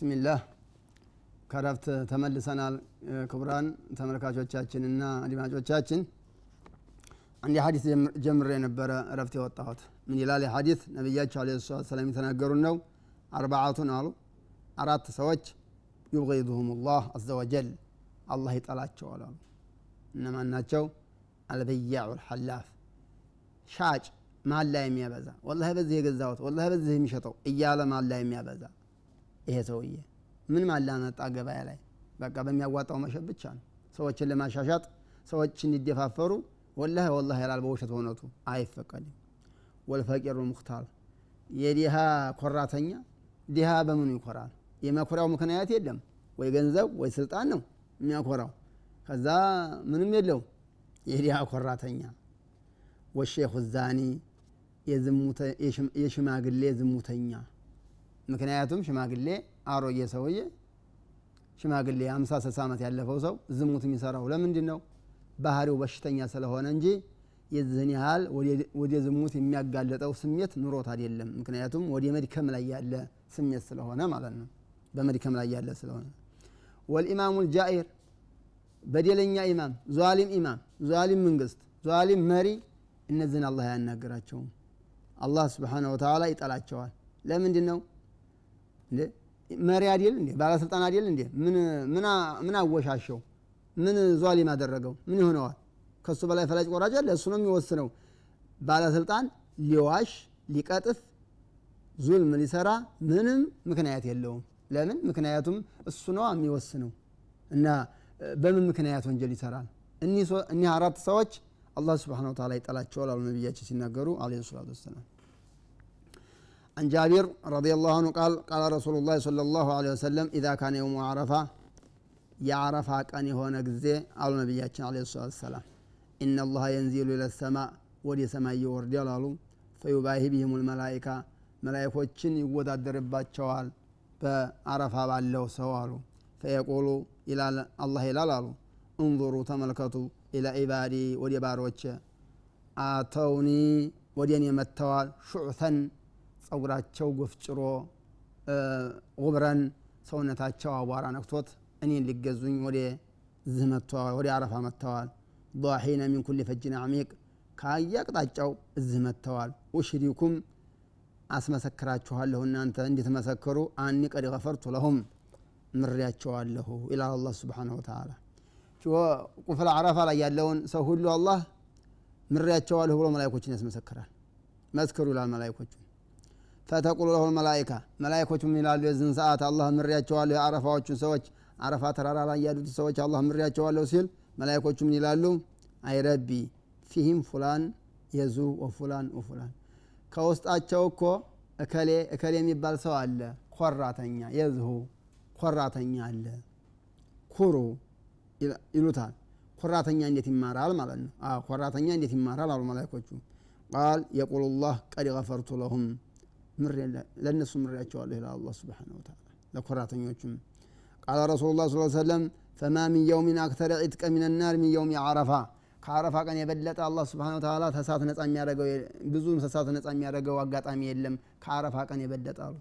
ብስሚላህ ከረፍት ተመልሰናል። ክቡራን ተመልካቾቻችንና አድማጮቻችን አንድ ሀዲስ ጀምሬ የነበረ እረፍት የወጣሁት። ምን ይላል ሀዲስ ነቢያቸው አለ ሰላት ሰላም የተናገሩን ነው። አርባዓቱን አሉ። አራት ሰዎች ዩብغضሁም ላህ አዘ አላህ ይጠላቸዋል አሉ። እነማን ናቸው? አልበያዑ ልሐላፍ ሻጭ ማላ የሚያበዛ? ወላ በዚህ የገዛሁት ወላ በዚህ የሚሸጠው እያለ ማላ የሚያበዛ ይሄ ሰውዬ ምን ማላ መጣ ገበያ ላይ። በቃ በሚያዋጣው መሸጥ ብቻ ነው። ሰዎችን ለማሻሻጥ ሰዎች እንዲደፋፈሩ ወላሂ ወላሂ ያላል በውሸት በእውነቱ። አይፈቀድም። ወልፈቂሩ ሙክታር የዲሃ ኮራተኛ ዲሃ በምኑ ይኮራል? የመኩሪያው ምክንያት የለም? ወይ ገንዘብ ወይ ስልጣን ነው የሚያኮራው? ከዛ ምንም የለው። የዲሃ ኮራተኛ ወሼኹ ዛኒ የሽማግሌ ዝሙተኛ ምክንያቱም ሽማግሌ አሮጌ ሰውዬ ሽማግሌ አምሳ ስልሳ ዓመት ያለፈው ሰው ዝሙት የሚሰራው ለምንድን ነው ባህሪው በሽተኛ ስለሆነ እንጂ የዚህን ያህል ወደ ዝሙት የሚያጋለጠው ስሜት ኑሮት አይደለም። ምክንያቱም ወደ መድከም ላይ ያለ ስሜት ስለሆነ ማለት ነው። በመድከም ላይ ያለ ስለሆነ። ወልኢማሙ ልጃኢር በደለኛ ኢማም ዟሊም ኢማም ዟሊም መንግስት ዟሊም መሪ እነዚህን አላህ አያናገራቸውም አላህ ስብሓነ ወተላ ይጠላቸዋል። ለምንድን ነው መሪ አዲል እንዴ? ባለስልጣን አዲል እንዴ? ምን አወሻሸው? ምን ዟሊም አደረገው? ምን ይሆነዋል? ከሱ በላይ ፈላጭ ቆራጭ አለ? እሱ ነው የሚወስነው። ባለስልጣን ሊዋሽ ሊቀጥፍ ዙልም ሊሰራ ምንም ምክንያት የለውም። ለምን? ምክንያቱም እሱ ነው የሚወስነው። እና በምን ምክንያት ወንጀል ይሰራል? እኒህ አራት ሰዎች አላህ ስብሓን ወተላ ይጠላቸዋል አሉ ነቢያችን ሲናገሩ አለ ሰላቱ ወሰላም عن جابر رضي الله عنه قال قال رسول الله صلى الله عليه وسلم إذا كان يوم عرفة يعرف كان هنا جزي على النبي عليه الصلاة والسلام إن الله ينزل إلى السماء ودي سماء يورد يلالو فيباهي بهم الملائكة ملائكة وچن يقود الدربات شوال بعرفة بعلو سوالو فيقولوا إلى الله إلى لالو انظروا تملكتوا إلى عبادي ودي باروچة آتوني ودي متوال شعثا ጸጉራቸው ጎፍጭሮ ጉብረን ሰውነታቸው አቧራ ነክቶት እኔን ሊገዙኝ ወደ ዝህ መጥተዋል ወደ አረፋ መጥተዋል። ضሒነ ሚን ኩል ፈጅን አሚቅ ከየአቅጣጫው እዝህ መጥተዋል። ኡሽሪኩም አስመሰክራችኋለሁ እናንተ እንድትመሰክሩ አኒ ቀድ ገፈርቱ ለሁም ምሬያቸዋለሁ ይላል አላህ ስብሓነሁ ወተዓላ። ቁፍል አረፋ ላይ ያለውን ሰው ሁሉ አላህ ምሬያቸዋለሁ ብሎ መላይኮችን ያስመሰክራል። መስክሩ ይላል መላይኮቹ ፈተቁሉ ለሁ መላይካ መላይኮቹም ይላሉ? የዝን ሰዓት አላህ ምሬያቸዋለሁ የአረፋዎቹን ሰዎች አረፋ ተራራ ላይ ያሉት ሰዎች አላህ ምሬያቸዋለሁ ሲል መላይኮቹ ምን ይላሉ? አይረቢ ፊህም ፉላን የዙ ወፉላን ወፉላን። ከውስጣቸው እኮ እከሌ እከሌ የሚባል ሰው አለ። ኮራተኛ የዝሁ ኮራተኛ አለ። ኩሩ ይሉታል። ኮራተኛ እንዴት ይማራል ማለት ነው? ኮራተኛ እንዴት ይማራል አሉ መላይኮቹ ቃል የቁሉ ላህ ቀድ ገፈርቱ ለሁም ለእነሱ ምሬያቸዋለሁ ይላል አላ ስብሓን ወተላ ለኮራተኞቹም ቃል ረሱሉ ላ ስ ሰለም ፈማ ሚን የውሚን አክተረ ዒትቀ ሚን ናር የውሚ ዓረፋ። ከአረፋ ቀን የበለጠ አላህ ስብሓን ወተላ ተሳት ነጻ የሚያደረገው ብዙ ተሳት ነጻ የሚያደረገው አጋጣሚ የለም። ከአረፋ ቀን የበለጠ አሉ።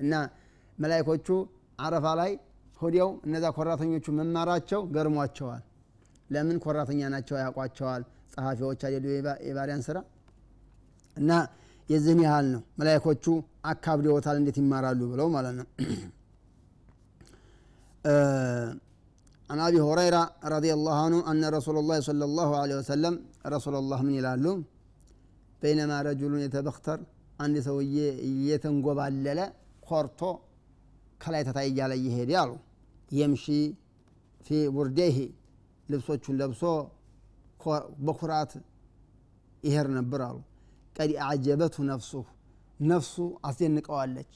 እና መላይኮቹ አረፋ ላይ ሆዲያው እነዛ ኮራተኞቹ መማራቸው ገርሟቸዋል። ለምን ኮራተኛ ናቸው ያውቋቸዋል? ጸሐፊዎች አይደሉ የባሪያን ስራ። እና የዝህን ያህል ነው። መላይኮቹ አካብደውታል፣ እንዴት ይማራሉ ብለው ማለት ነው። አን አቢ ሁረይራ ረዲየላሁ አንሁ አነ ረሱሉላህ ሰለላሁ ዐለይሂ ወሰለም ረሱሉላህ ምን ይላሉ? በይነማ ረጁሉን የተበክተር አንድ ሰውዬ እየተንጎባለለ ኮርቶ ከላይ ተታይ እያለ እየሄደ አሉ። የምሺ ፊ ቡርዴሂ ልብሶቹን ለብሶ በኩራት ይሄር ነበር አሉ። ቀድ አጀበቱ ነፍሱ ነፍሱ አስደንቀዋለች።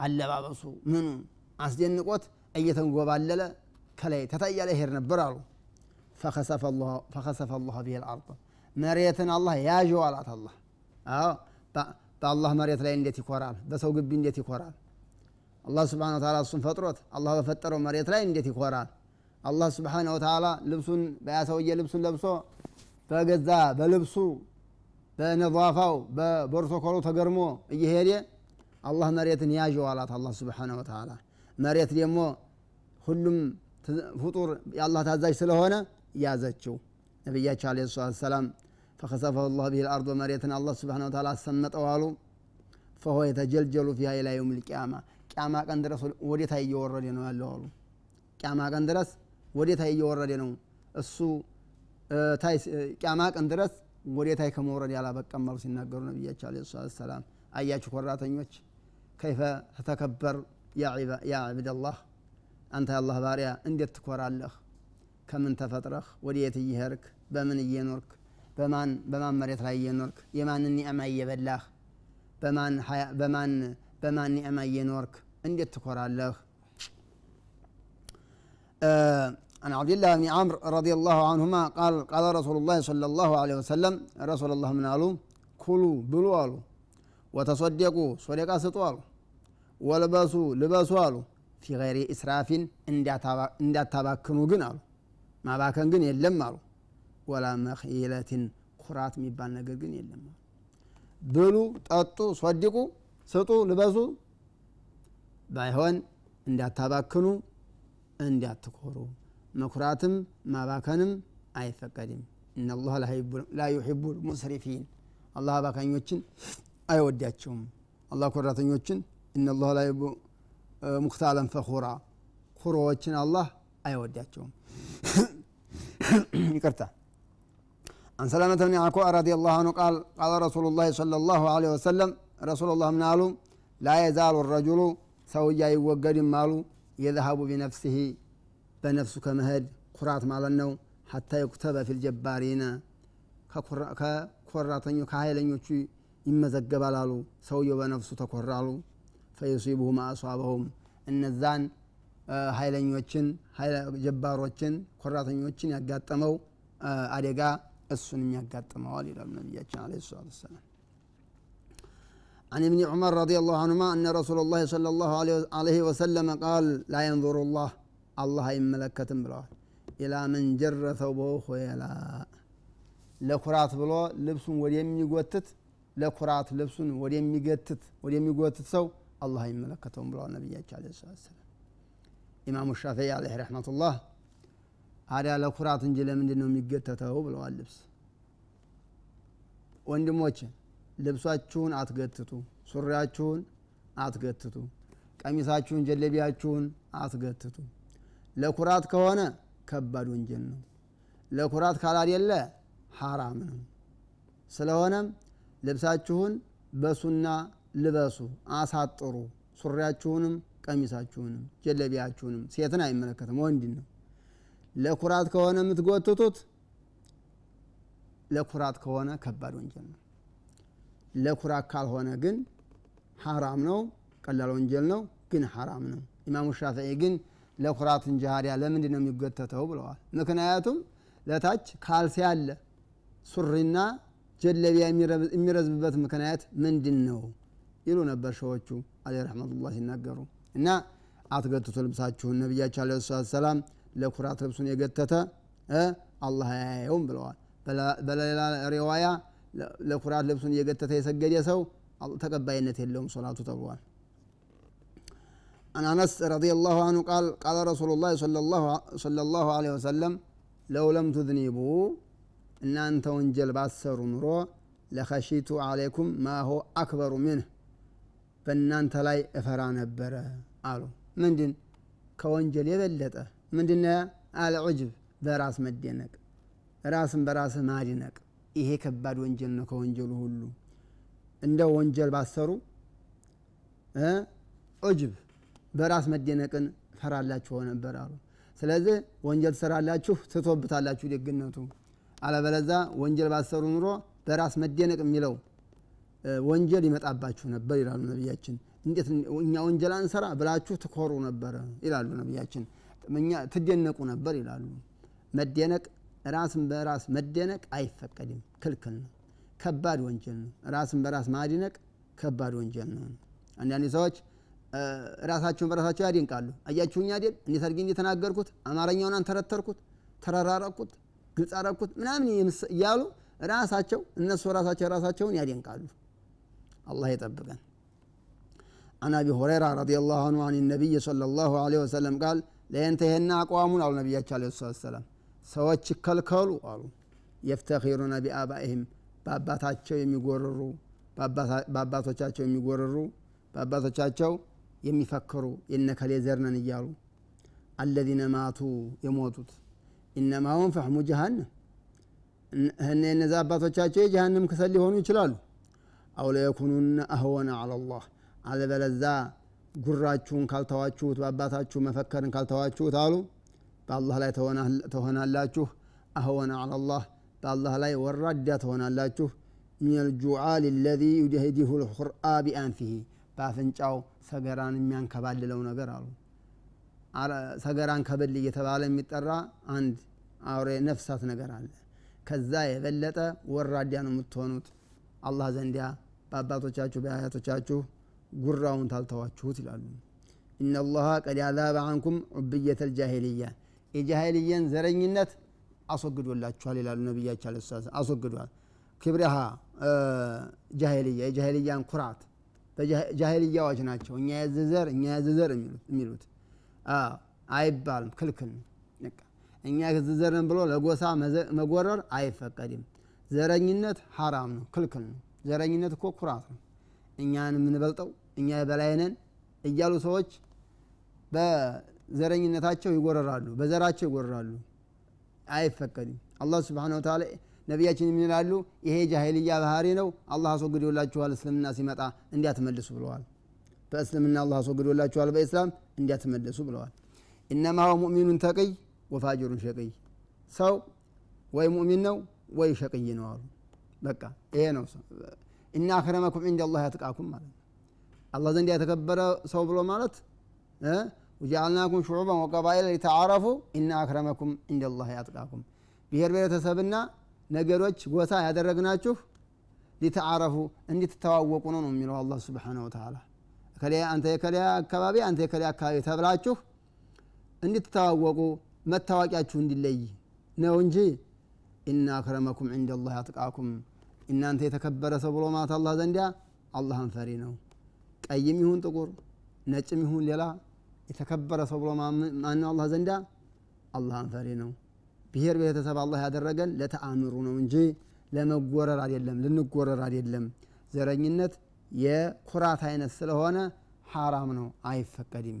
አለባበሱ ምኑ አስደንቆት እየተንጎባለለ ከላይ ተታይ እያለ ይሄድ ነበር አሉ። ፈከሰፈ አላህ ብሄ ልአርض መሬትን አላህ ያዥው አላት አላህ። በአላህ መሬት ላይ እንዴት ይኮራል? በሰው ግቢ እንዴት ይኮራል? አላህ ስብሓን ወተላ እሱን ፈጥሮት አላህ በፈጠረው መሬት ላይ እንዴት ይኮራል? አላህ ስብሓን ወተላ ልብሱን በያሰውየ ልብሱን ለብሶ በገዛ በልብሱ በነፋፋው በፕሮቶኮሉ ተገርሞ እየሄደ አላህ መሬትን ያዥው አላት አላህ ስብሓነ ወተዓላ። መሬት ደግሞ ሁሉም ፍጡር የአላህ ታዛዥ ስለሆነ ያዘችው። ነቢያቸው አለ ሰላት ሰላም ፈከሰፈሁ ላሁ ብሂ ልአርዶ መሬትን አላህ ስብሓን ወተዓላ አሰመጠው አሉ። ፈሆ የተጀልጀሉ ፊሃ ኢላ የውም ልቅያማ ቅያማ ቀን ድረስ ወዴታ እየወረደ ነው ያለው አሉ። ቅያማ ቀን ድረስ ወዴታ እየወረደ ነው? እሱ ቅያማ ቀን ድረስ ወዴታይ ከመውረድ ያላበቀም አሉ ሲናገሩ ነቢያቸው አለ ሰላት ሰላም አያችሁ ኮራተኞች ከይፈ ተተከበር ያ ዕብደላህ አንተ የአላህ ባሪያ እንዴት ትኮራለህ? ከምን ተፈጥረህ? ወዴት እየሄድክ? በምን እየኖርክ? በማን በማን መሬት ላይ እየኖርክ? የማንን ኒዕማ እየበላህ? በማን በማን ኒዕማ እየኖርክ? እንዴት ትኮራለህ عن عبد الله بن عمرو رضي الله عنهما قال قال رسول الله صلى الله عليه وسلم رسول الله من قالوا كلوا بلوا قالوا وتصدقوا صدقة سطوا قالوا ولبسوا لبسوا قالوا في غير إسراف እንዳታባክኑ ግን አሉ ማባከን ግን የለም አሉ ወላ መክየለትን ኩራት የሚባል ነገር ግን የለም አሉ ብሉ ጠጡ ሶድቁ ስጡ ልበሱ ባይሆን እንዳታባክኑ እንዳትኮሩ መኩራትም ማባከንም አይፈቀድም እናላህ ላ ዩሒቡ ሙስሪፊን አላህ አባካኞችን አይወዳቸውም አላህ ኮራተኞችን እናላህ ላ ዩሒቡ ሙክታለን ፈኹራ ኩሮዎችን አላህ አይወዳቸውም ይቅርታ عن سلامة بن عكوع رضي الله عنه قال قال رسول الله صلى الله عليه وسلم رسول الله من قالوا لا يزال الرجل سويا يوجد مالو يذهب بنفسه በነፍሱ ከመሄድ ኩራት ማለት ነው ሀታ የኩተበ ፊል ጀባሪነ ከኮራተኞ ከሀይለኞቹ ይመዘገባል አሉ ሰውየው በነፍሱ ተኮራሉ ፈዩሲቡሁ ማአሷበሁም እነዛን ሀይለኞችን ጀባሮችን ኮራተኞችን ያጋጠመው አደጋ እሱንም ያጋጥመዋል ይላሉ ነቢያችን አለ ሰላት ወሰላም عن ابن عمر رضي الله عنهما أن رسول الله صلى الله عليه وسلم قال لا ينظر الله አላህ አይመለከትም ብለዋል። ኢላ መን ጀረ ለኩራት ብሎ ልብሱን ወደሚጎትት ለኩራት ልብሱን ወደሚገትት ወደሚጎትት ሰው አላህ አይመለከተውም ብለዋል ነቢያቸው አለ ሰላት ሰላም ኢማሙ ሻፊዒ አለህ ረሕመቱላህ አዲያ ለኩራት እንጂ ለምንድን ነው የሚገተተው? ብለዋል ልብስ። ወንድሞች ልብሳችሁን አትገትቱ ሱሪያችሁን አትገትቱ ቀሚሳችሁን ጀለቢያችሁን አትገትቱ። ለኩራት ከሆነ ከባድ ወንጀል ነው። ለኩራት ካላደለ ሐራም ነው። ስለሆነም ልብሳችሁን በሱና ልበሱ አሳጥሩ። ሱሪያችሁንም ቀሚሳችሁንም ጀለቢያችሁንም ሴትን አይመለከትም ወንድን ነው። ለኩራት ከሆነ የምትጎትቱት ለኩራት ከሆነ ከባድ ወንጀል ነው። ለኩራት ካልሆነ ግን ሐራም ነው ቀላል ወንጀል ነው ግን ሐራም ነው። ኢማሙ ሻፊዒ ግን ለኩራት እንጂ ሀዲያ ለምንድን ነው የሚጎተተው ብለዋል። ምክንያቱም ለታች ካልሲ ያለ ሱሪና ጀለቢያ የሚረዝብበት ምክንያት ምንድን ነው ይሉ ነበር ሸዎቹ አለ ረሕመቱላ ሲናገሩ። እና አትገትቱ ልብሳችሁን ነቢያቸው አለ ሰላት ሰላም ለኩራት ልብሱን የገተተ አላህ አያየውም ብለዋል። በሌላ ሪዋያ ለኩራት ልብሱን እየገተተ የሰገደ ሰው ተቀባይነት የለውም ሶላቱ ተብሏል عن أنس رضي الله عنه قال قال رسول الله صلى الله صلى الله عليه وسلم لو لم تذنبوا إن أنت وانجل باسر نرو لخشيت عليكم ما هو أكبر منه በእናንተ ላይ እፈራ ነበረ አሉ ምንድን ከወንጀል የበለጠ ምንድን አልዑጅብ በራስ መደነቅ ራስን በራስ ማድነቅ ይሄ ከባድ ወንጀል ነው ከወንጀሉ ሁሉ እንደ ወንጀል ባሰሩ ዑጅብ በራስ መደነቅን ፈራላችሁ ነበር አሉ። ስለዚህ ወንጀል ትሰራላችሁ ትቶብታላችሁ ደግነቱ። አለበለዛ ወንጀል ባሰሩ ኑሮ በራስ መደነቅ የሚለው ወንጀል ይመጣባችሁ ነበር ይላሉ ነቢያችን። እንዴት እኛ ወንጀል አንሰራ ብላችሁ ትኮሩ ነበረ ይላሉ ነቢያችን። ትደነቁ ነበር ይላሉ። መደነቅ ራስን በራስ መደነቅ አይፈቀድም። ክልክል ነው። ከባድ ወንጀል ነው። ራስን በራስ ማድነቅ ከባድ ወንጀል ነው። አንዳንድ ሰዎች ራሳቸውን በራሳቸው ያደንቃሉ። አያችሁኝ አይደል እንዴት አድርጌ እንደተናገርኩት አማርኛውን አንተረተርኩት፣ ተረራረቅኩት፣ ግልጽ አረግኩት ምናምን እያሉ ራሳቸው እነሱ ራሳቸው ራሳቸውን ያደንቃሉ። አላህ ይጠብቀን። አን አቢ ሁረይራ ረዲየላሁ አንሁ አን ነቢይ ሰለላሁ ዐለይሂ ወሰለም ቃል ለየንተሄና አቋሙን አሉ ነቢያቸው ዐለይሂ ሰላም ሰዎች ይከልከሉ አሉ የፍተኺሩነ ቢአባኢህም በአባታቸው የሚጎርሩ በአባቶቻቸው የሚጎርሩ በአባቶቻቸው የሚፈክሩ የነከሌ ዘርነን እያሉ አለዚነ ማቱ የሞቱት ኢነማሁም ፈሕሙ ጀሃነም እነዚ አባቶቻቸው የጀሃንም ክሰል ሊሆኑ ይችላሉ አው ለየኩኑነ አህወነ አላላህ አለበለዛ ጉራችሁን ካልተዋችሁት በአባታችሁ መፈከርን ካልተዋችሁት አሉ በአላህ ላይ ትሆናላችሁ አህወነ አላላህ በአላህ ላይ ወራዳ ትሆናላችሁ ሚን ልጁዓል ለዚ ዩደህዲሁ ልኹርአ ቢአንፊሂ በአፍንጫው ሰገራን የሚያንከባልለው ነገር አሉ። ሰገራን ከብል እየተባለ የሚጠራ አንድ አውሬ ነፍሳት ነገር አለ። ከዛ የበለጠ ወራዳ ነው የምትሆኑት። አላህ ዘንዲያ በአባቶቻችሁ በአያቶቻችሁ ጉራውን ታልተዋችሁት ይላሉ። ኢነላሃ ቀድ አዛበ አንኩም ዑብየተ ልጃሂልያ የጃሂልየን ዘረኝነት አስወግዶላችኋል ይላሉ ነቢያቸው አለ አስወግዷል። ክብሪሃ ጃሂልያ የጃሂልያን ኩራት ጃሂልያዎች ናቸው። እኛ የዝዘር እኛ የዝዘር የሚሉት አይባልም። ክልክል እኛ የዝዘርን ብሎ ለጎሳ መጎረር አይፈቀድም። ዘረኝነት ሀራም ነው። ክልክል ነው። ዘረኝነት እኮ ኩራት ነው። እኛን የምንበልጠው እኛ የበላይነን እያሉ ሰዎች በዘረኝነታቸው ይጎረራሉ በዘራቸው ይጎረራሉ። አይፈቀድም። አላህ ስብሓን ወተላ ነቢያችን የሚላሉ ይሄ ጃሂልያ ባህሪ ነው አላህ አስወግዶላችኋል እስልምና ሲመጣ እንዲያትመልሱ ብለዋል። በእስልምና አላህ አስወግዶላችኋል በኢስላም እንዲያትመልሱ ብለዋል። ኢነማ ሁወ ሙእሚኑን ተቅይ ወፋጅሩን ሸቅይ። ሰው ወይ ሙእሚን ነው ወይ ሸቅይ ነው አሉ። በቃ ይሄ ነው እና አክረመኩም ዕንደ አላህ ያትቃኩም ማለት ነው። አላህ ዘንድ የተከበረ ሰው ብሎ ማለት ወጃአልናኩም ሹዑበን ወቀባኢል ሊተዓረፉ ኢና አክረመኩም ዕንደ አላህ ያጥቃኩም ብሔር ብሔረተሰብና ነገዶች ጎሳ ያደረግናችሁ ሊተዓረፉ እንድትተዋወቁ ነው ነው የሚለው አላህ ስብሓነ ወተዓላ። አንተ የከሊያ አካባቢ አንተ የከሊያ አካባቢ ተብላችሁ እንድትተዋወቁ መታወቂያችሁ እንዲለይ ነው እንጂ ኢና አክረመኩም ዕንደ አላህ ያጥቃኩም እናንተ የተከበረ ሰው ብሎ ማለት አላህ ዘንዲያ አላህን ፈሪ ነው። ቀይም ይሁን ጥቁር ነጭም ይሁን ሌላ የተከበረ ሰው ብሎ ማነው አላህ ዘንዳ አላህን ፈሪ ነው ብሔር ቤተሰብ አላህ ያደረገን ለተአምሩ ነው እንጂ ለመጎረር አይደለም ልንጎረር አይደለም። ዘረኝነት የኩራት አይነት ስለሆነ ሐራም ነው አይፈቀድም።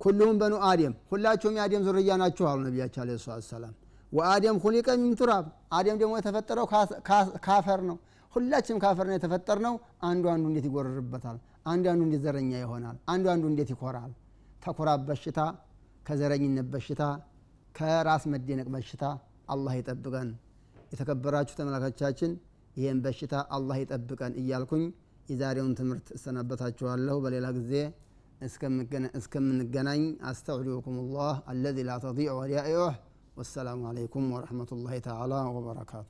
ኩሉሁም በኑ አደም ሁላችሁም የአደም ዝርያ ናችሁ አሉ ነቢያቸው አለ ሰላም ወአደም ሁሊቀ ሚን ቱራብ አደም ደግሞ የተፈጠረው ካፈር ነው። ሁላችንም ካፈር ነው የተፈጠር ነው አንዱ አንዱ እንዴት ይጎረርበታል? አንዱ አንዱ እንዴት ዘረኛ ይሆናል? አንዱ አንዱ እንዴት ይኮራል? ተኩራብ በሽታ ከዘረኝነት በሽታ ከራስ መደነቅ በሽታ አላህ ይጠብቀን የተከበራችሁ ተመላካቾቻችን ይህን በሽታ አላህ ይጠብቀን እያልኩኝ የዛሬውን ትምህርት እሰናበታችኋለሁ በሌላ ጊዜ እስከምንገናኝ አስተውዲኩም ላህ አለዚ ላ ተዲዕ ወዲያኢዑህ ወሰላሙ አለይኩም ወረሕመቱላሂ ተዓላ ወበረካቱ